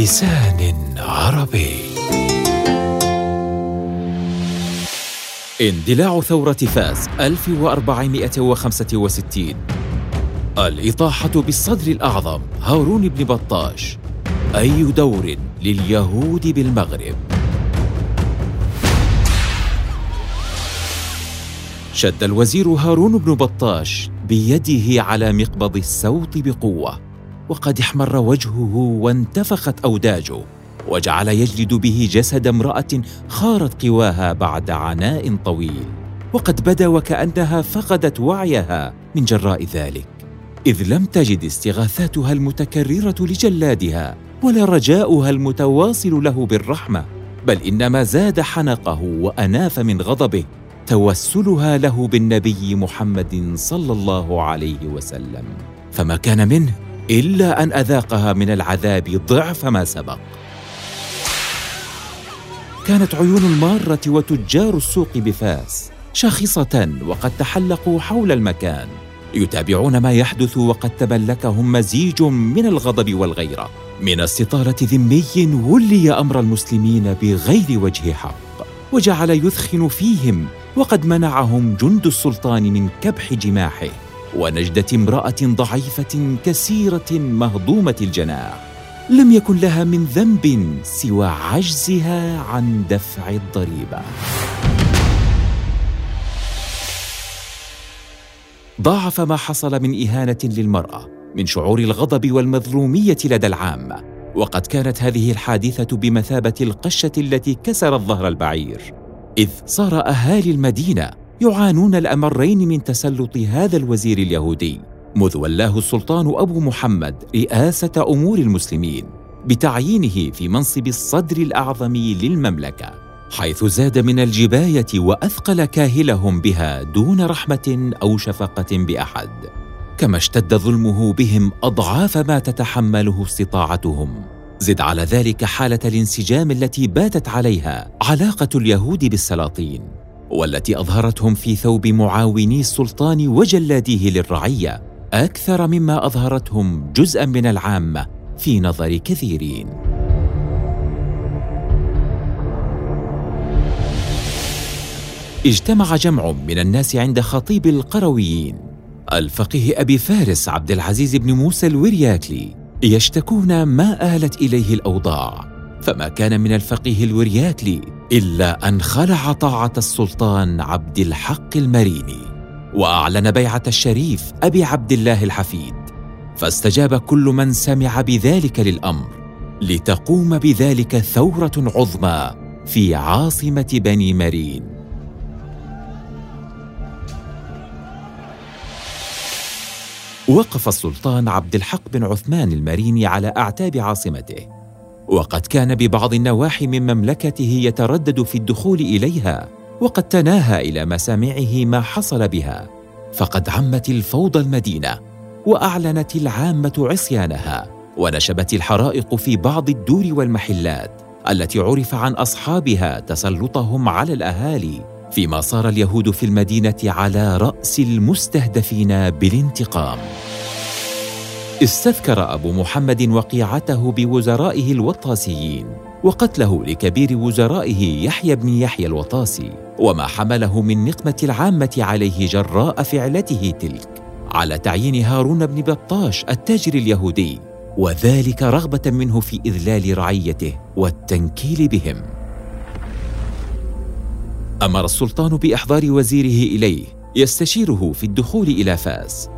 بلسان عربي. اندلاع ثورة فاس 1465 الإطاحة بالصدر الأعظم هارون بن بطاش. أي دور لليهود بالمغرب؟ شد الوزير هارون بن بطاش بيده على مقبض السوط بقوة. وقد احمر وجهه وانتفخت أوداجه وجعل يجلد به جسد امرأة خارت قواها بعد عناء طويل وقد بدا وكأنها فقدت وعيها من جراء ذلك. إذ لم تجد استغاثاتها المتكررة لجلادها ولا رجاؤها المتواصل له بالرحمة بل إنما زاد حنقه وأناف من غضبه توسلها له بالنبي محمد صلى الله عليه وسلم. فما كان منه إلا أن أذاقها من العذاب ضعف ما سبق. كانت عيون المارة وتجار السوق بفاس شاخصه وقد تحلقوا حول المكان يتابعون ما يحدث وقد تملكهم مزيج من الغضب والغيرة. من استطاله ذمي ولي أمر المسلمين بغير وجه حق وجعل يثخن فيهم وقد منعهم جند السلطان من كبح جماحه. ونجدة امرأة ضعيفة كسيره مهضومة الجناح. لم يكن لها من ذنب سوى عجزها عن دفع الضريبة. ضاعف ما حصل من إهانة للمرأة من شعور الغضب والمظلومية لدى العامة. وقد كانت هذه الحادثة بمثابة القشة التي كسرت ظهر البعير. إذ صار أهالي المدينة يعانون الأمرين من تسلط هذا الوزير اليهودي مذ ولاه السلطان أبو محمد رئاسة أمور المسلمين بتعيينه في منصب الصدر الأعظم للمملكة حيث زاد من الجباية وأثقل كاهلهم بها دون رحمة أو شفقة بأحد. كما اشتد ظلمه بهم أضعاف ما تتحمله استطاعتهم. زد على ذلك حالة الانسجام التي باتت عليها علاقة اليهود بالسلاطين. والتي أظهرتهم في ثوب معاوني السلطان وجلاديه للرعية أكثر مما أظهرتهم جزءا من العامه في نظر كثيرين. اجتمع جمع من الناس عند خطيب القرويين الفقيه أبي فارس عبد العزيز بن موسى الورياكلي يشتكون ما آلت إليه الأوضاع. فما كان من الفقيه الورياكلي إلا أن خلع طاعة السلطان عبد الحق المريني وأعلن بيعة الشريف أبي عبد الله الحفيد. فاستجاب كل من سمع بذلك للأمر لتقوم بذلك ثورة عظمى في عاصمة بني مرين. وقف السلطان عبد الحق بن عثمان المريني على أعتاب عاصمته. وقد كان ببعض النواحي من مملكته يتردد في الدخول إليها وقد تناهى إلى مسامعه ما حصل بها. فقد عمت الفوضى المدينة وأعلنت العامة عصيانها ونشبت الحرائق في بعض الدور والمحلات التي عرف عن أصحابها تسلطهم على الأهالي فيما صار اليهود في المدينة على رأس المستهدفين بالانتقام. استذكر أبو محمد وقيعته بوزرائه الوطاسيين وقتله لكبير وزرائه يحيى بن يحيى الوطاسي وما حمله من نقمة العامة عليه جراء فعلته تلك على تعيين هارون بن بطاش التاجر اليهودي وذلك رغبة منه في إذلال رعيته والتنكيل بهم. أمر السلطان بإحضار وزيره إليه يستشيره في الدخول إلى فاس.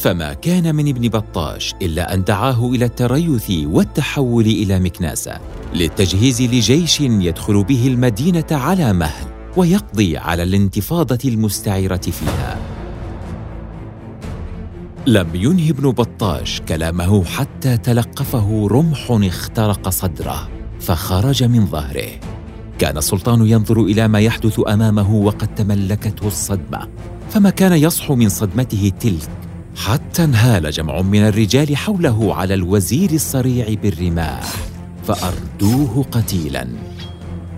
فما كان من ابن بطاش إلا أن دعاه إلى التريث والتحول إلى مكناسة للتجهيز لجيش يدخل به المدينة على مهل ويقضي على الانتفاضة المستعرة فيها. لم ينهي ابن بطاش كلامه حتى تلقفه رمح اخترق صدره فخرج من ظهره. كان السلطان ينظر إلى ما يحدث أمامه وقد تملكته الصدمة فما كان يصحو من صدمته تلك حتى انهال جمع من الرجال حوله على الوزير الصريع بالرماح فأردوه قتيلا.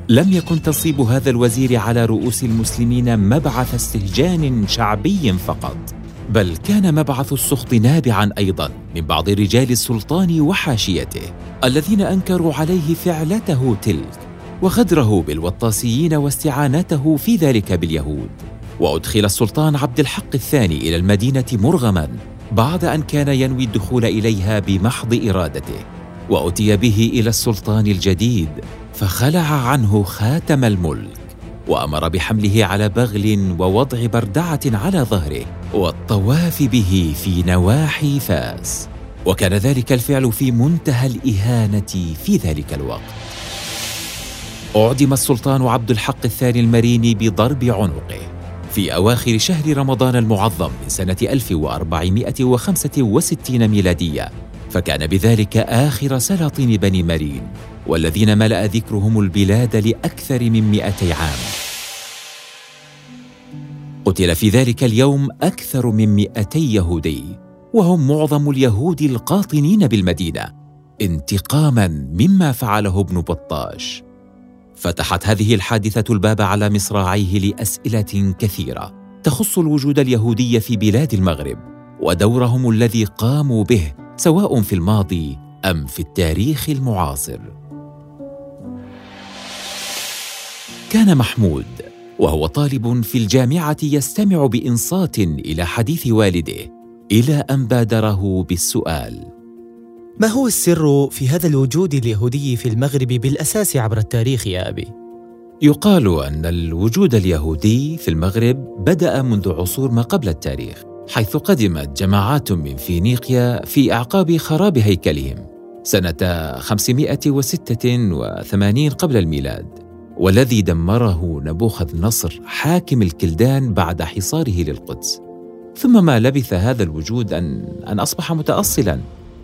لم يكن تصيب هذا الوزير على رؤوس المسلمين مبعث استهجان شعبي فقط بل كان مبعث السخط نابعا أيضا من بعض رجال السلطان وحاشيته الذين أنكروا عليه فعلته تلك وغدره بالوطاسيين واستعانته في ذلك باليهود. وأدخل السلطان عبد الحق الثاني إلى المدينة مرغما بعد أن كان ينوي الدخول إليها بمحض إرادته. وأتي به إلى السلطان الجديد فخلع عنه خاتم الملك وأمر بحمله على بغل ووضع بردعة على ظهره والطواف به في نواحي فاس. وكان ذلك الفعل في منتهى الإهانة في ذلك الوقت. أعدم السلطان عبد الحق الثاني المريني بضرب عنقه. في أواخر شهر رمضان المعظم من سنة 1465 ميلادية. فكان بذلك آخر سلاطين بني مرين والذين ملأ ذكرهم البلاد لأكثر من مئتي عام. قتل في ذلك اليوم أكثر من مئتي يهودي وهم معظم اليهود القاطنين بالمدينة انتقاما مما فعله ابن بطاش. فتحت هذه الحادثة الباب على مصراعيه لأسئلة كثيرة تخص الوجود اليهودي في بلاد المغرب ودورهم الذي قاموا به سواء في الماضي أم في التاريخ المعاصر. كان محمود وهو طالب في الجامعة يستمع بإنصات إلى حديث والده إلى أن بادره بالسؤال. ما هو السر في هذا الوجود اليهودي في المغرب بالأساس عبر التاريخ يا أبي؟ يقال أن الوجود اليهودي في المغرب بدأ منذ عصور ما قبل التاريخ حيث قدمت جماعات من فينيقيا في أعقاب خراب هيكلهم سنة 586 قبل الميلاد والذي دمره نبوخذ نصر حاكم الكلدان بعد حصاره للقدس. ثم ما لبث هذا الوجود أن, أن أصبح متأصلا.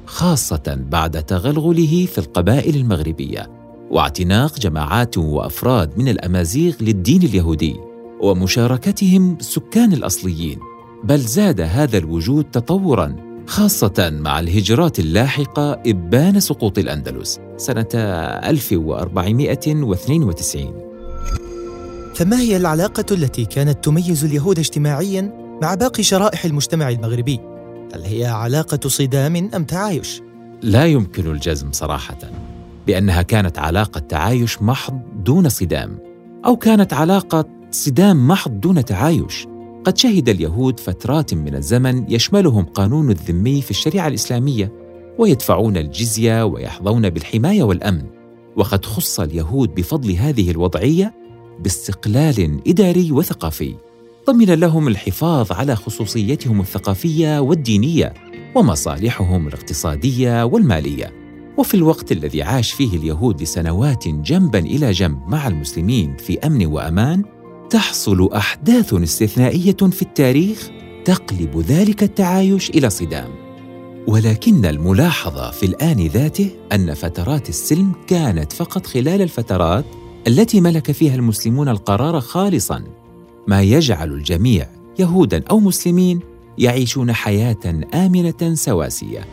خاصة بعد تغلغله في القبائل المغربية واعتناق جماعات وأفراد من الأمازيغ للدين اليهودي ومشاركتهم السكان الأصليين بل زاد هذا الوجود تطورا خاصة مع الهجرات اللاحقة إبان سقوط الأندلس سنة 1492 فما هي العلاقة التي كانت تميز اليهود اجتماعيا مع باقي شرائح المجتمع المغربي؟ هل هي علاقة صدام أم تعايش؟ لا يمكن الجزم صراحة بأنها كانت علاقة تعايش محض دون صدام أو كانت علاقة صدام محض دون تعايش. قد شهد اليهود فترات من الزمن يشملهم قانون الذمي في الشريعة الإسلامية ويدفعون الجزية ويحظون بالحماية والأمن. وقد خص اليهود بفضل هذه الوضعية باستقلال إداري وثقافي. ضمن لهم الحفاظ على خصوصيتهم الثقافية والدينية ومصالحهم الاقتصادية والمالية. وفي الوقت الذي عاش فيه اليهود لسنوات جنبا إلى جنب مع المسلمين في أمن وأمان تحصل أحداث استثنائية في التاريخ تقلب ذلك التعايش إلى صدام. ولكن الملاحظة في الآن ذاته أن فترات السلم كانت فقط خلال الفترات التي ملك فيها المسلمون القرار خالصا ما يجعل الجميع يهودا أو مسلمين يعيشون حياة آمنة سواسية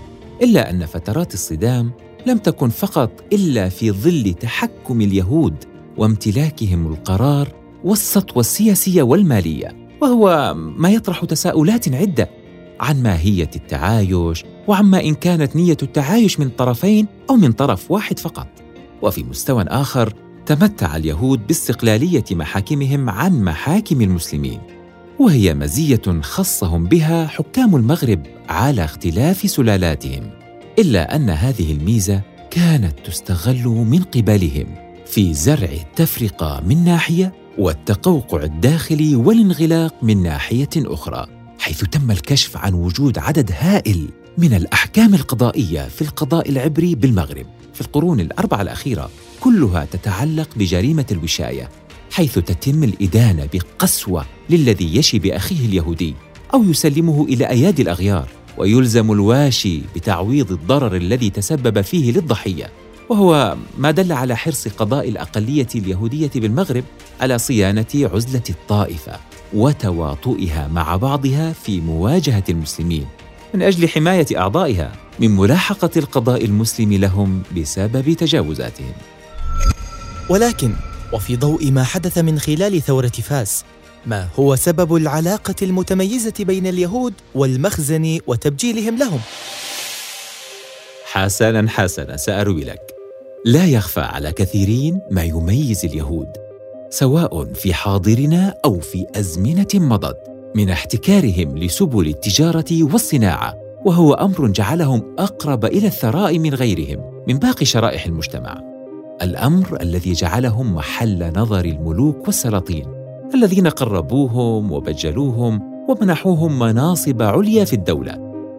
إلا أن فترات الصدام لم تكن فقط إلا في ظل تحكم اليهود وامتلاكهم القرار والسطوة السياسية والمالية وهو ما يطرح تساؤلات عدة عن ماهية التعايش وعما إن كانت نية التعايش من طرفين أو من طرف واحد فقط. وفي مستوى آخر تمتع اليهود باستقلالية محاكمهم عن محاكم المسلمين وهي مزية خصهم بها حكام المغرب على اختلاف سلالاتهم إلا أن هذه الميزة كانت تستغل من قبلهم في زرع التفرقة من ناحية والتقوقع الداخلي والانغلاق من ناحية أخرى حيث تم الكشف عن وجود عدد هائل من الأحكام القضائية في القضاء العبري بالمغرب في القرون الأربعة الأخيرة. كلها تتعلق بجريمة الوشاية حيث تتم الإدانة بقسوة للذي يشي بأخيه اليهودي أو يسلمه إلى أيادي الأغيار ويلزم الواشي بتعويض الضرر الذي تسبب فيه للضحية. وهو ما دل على حرص قضاء الأقلية اليهودية بالمغرب على صيانة عزلة الطائفة وتواطؤها مع بعضها في مواجهة المسلمين. من أجل حماية أعضائها من ملاحقة القضاء المسلم لهم بسبب تجاوزاتهم. ولكن وفي ضوء ما حدث من خلال ثورة فاس ما هو سبب العلاقة المتميزة بين اليهود والمخزن وتبجيلهم لهم؟ حسنا حسنا سأروي لك لا يخفى على كثيرين ما يميز اليهود سواء في حاضرنا أو في أزمنة مضت من احتكارهم لسبل التجارة والصناعة وهو أمر جعلهم أقرب إلى الثراء من غيرهم من باقي شرائح المجتمع الأمر الذي جعلهم محل نظر الملوك والسلاطين الذين قربوهم وبجلوهم ومنحوهم مناصب عليا في الدولة.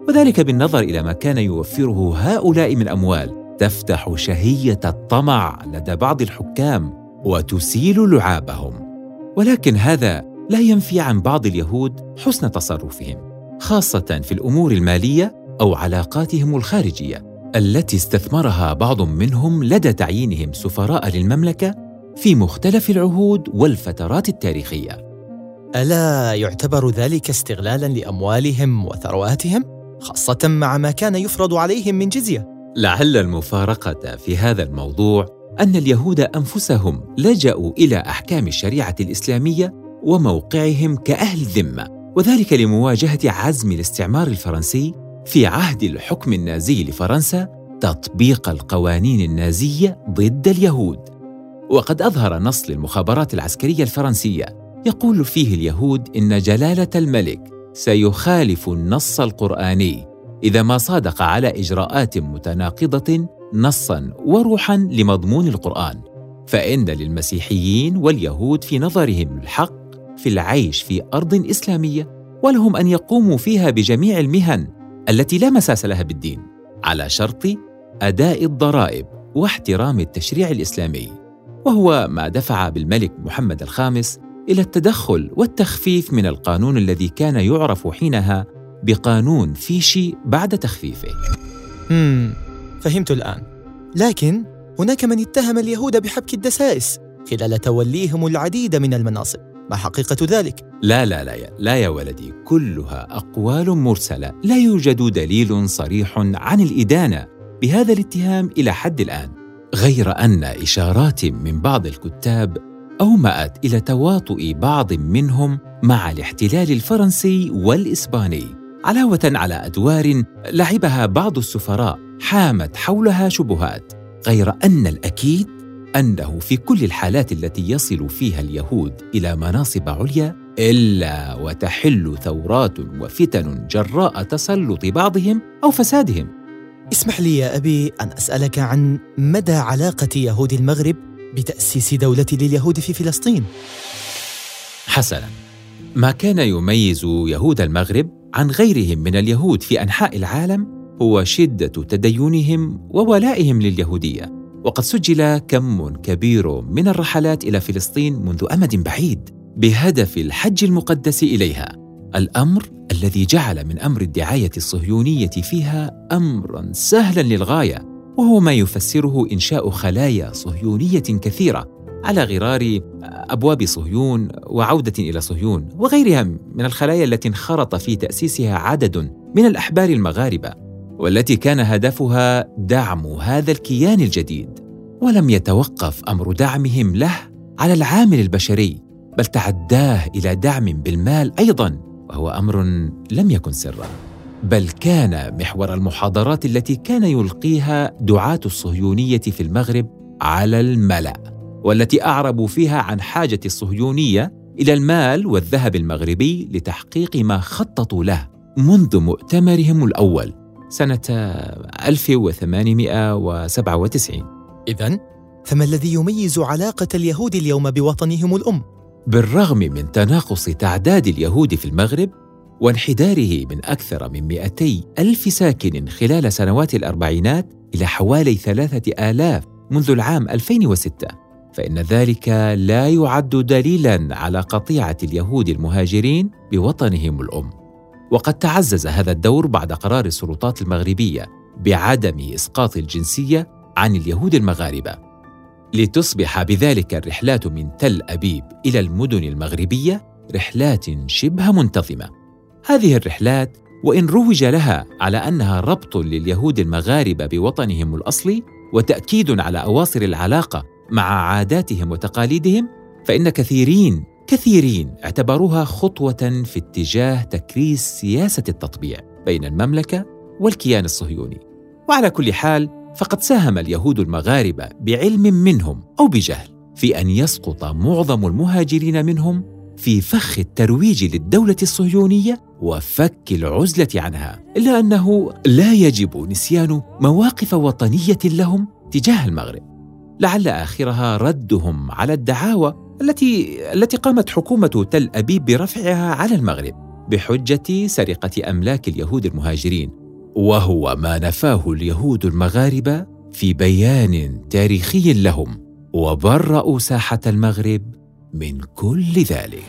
وذلك بالنظر إلى ما كان يوفره هؤلاء من أموال. تفتح شهية الطمع لدى بعض الحكام وتسيل لعابهم. ولكن هذا لا ينفي عن بعض اليهود حسن تصرفهم خاصة في الأمور المالية أو علاقاتهم الخارجية. التي استثمرها بعض منهم لدى تعيينهم سفراء للمملكة في مختلف العهود والفترات التاريخية. ألا يعتبر ذلك استغلالا لأموالهم وثرواتهم خاصة مع ما كان يفرض عليهم من جزية؟ لعل المفارقة في هذا الموضوع أن اليهود أنفسهم لجأوا إلى أحكام الشريعة الإسلامية وموقعهم كأهل ذمة وذلك لمواجهة عزم الاستعمار الفرنسي في عهد الحكم النازي لفرنسا تطبيق القوانين النازية ضد اليهود. وقد أظهر نص للمخابرات العسكرية الفرنسية يقول فيه اليهود إن جلالة الملك سيخالف النص القرآني إذا ما صادق على إجراءات متناقضة نصا وروحا لمضمون القرآن. فإن للمسيحيين واليهود في نظرهم الحق في العيش في أرض إسلامية ولهم أن يقوموا فيها بجميع المهن التي لا مساس لها بالدين على شرط أداء الضرائب واحترام التشريع الإسلامي وهو ما دفع بالملك محمد الخامس إلى التدخل والتخفيف من القانون الذي كان يعرف حينها بقانون فيشي بعد تخفيفه. امم فهمت الآن. لكن هناك من اتهم اليهود بحبك الدسائس خلال توليهم العديد من المناصب. ما حقيقة ذلك؟ لا لا لا يا, لا يا ولدي، كلها أقوال مرسلة، لا يوجد دليل صريح عن الإدانة. بهذا الاتهام إلى حد الآن، غير أن إشارات من بعض الكتاب أومأت إلى تواطؤ بعض منهم مع الاحتلال الفرنسي والإسباني. علاوة على أدوار لعبها بعض السفراء حامت حولها شبهات. غير أن الأكيد أنه في كل الحالات التي يصل فيها اليهود إلى مناصب عليا إلا وتحل ثورات وفتن جراء تسلط بعضهم أو فسادهم. اسمح لي يا أبي أن أسألك عن مدى علاقة يهود المغرب بتأسيس دولة لليهود في فلسطين. حسنا ما كان يميز يهود المغرب عن غيرهم من اليهود في أنحاء العالم هو شدة تدينهم وولائهم لليهودية. وقد سجل كم كبير من الرحلات إلى فلسطين منذ أمد بعيد بهدف الحج المقدس إليها. الأمر الذي جعل من أمر الدعاية الصهيونية فيها أمرا سهلا للغاية وهو ما يفسره إنشاء خلايا صهيونية كثيرة على غرار أبواب صهيون وعودة إلى صهيون وغيرها من الخلايا التي انخرط في تأسيسها عدد من الأحبار المغاربة. والتي كان هدفها دعم هذا الكيان الجديد ولم يتوقف أمر دعمهم له على العامل البشري بل تعداه إلى دعم بالمال أيضا وهو أمر لم يكن سرا. بل كان محور المحاضرات التي كان يلقيها دعاة الصهيونية في المغرب على الملأ والتي أعربوا فيها عن حاجة الصهيونية إلى المال والذهب المغربي لتحقيق ما خططوا له منذ مؤتمرهم الأول. سنة 1897 اذا فما الذي يميز علاقة اليهود اليوم بوطنهم الأم بالرغم من تناقص تعداد اليهود في المغرب وانحداره من أكثر من 200 ألف ساكن خلال سنوات الأربعينات إلى حوالي ثلاثة آلاف منذ العام 2006 فإن ذلك لا يعد دليلا على قطيعة اليهود المهاجرين بوطنهم الأم. وقد تعزز هذا الدور بعد قرار السلطات المغربية بعدم إسقاط الجنسية عن اليهود المغاربة. لتصبح بذلك الرحلات من تل أبيب إلى المدن المغربية رحلات شبه منتظمة. هذه الرحلات وإن روج لها على أنها ربط لليهود المغاربة بوطنهم الأصلي وتأكيد على أواصر العلاقة مع عاداتهم وتقاليدهم فإن كثيرين كثيرين اعتبروها خطوة في اتجاه تكريس سياسة التطبيع بين المملكة والكيان الصهيوني. وعلى كل حال فقد ساهم اليهود المغاربة بعلم منهم أو بجهل في أن يسقط معظم المهاجرين منهم في فخ الترويج للدولة الصهيونية وفك العزلة عنها إلا أنه لا يجب نسيان مواقف وطنية لهم تجاه المغرب. لعل آخرها ردهم على الدعاوى التي التي قامت حكومة تل أبيب برفعها على المغرب بحجة سرقة أملاك اليهود المهاجرين وهو ما نفاه اليهود المغاربة في بيان تاريخي لهم وبرأوا ساحة المغرب من كل ذلك.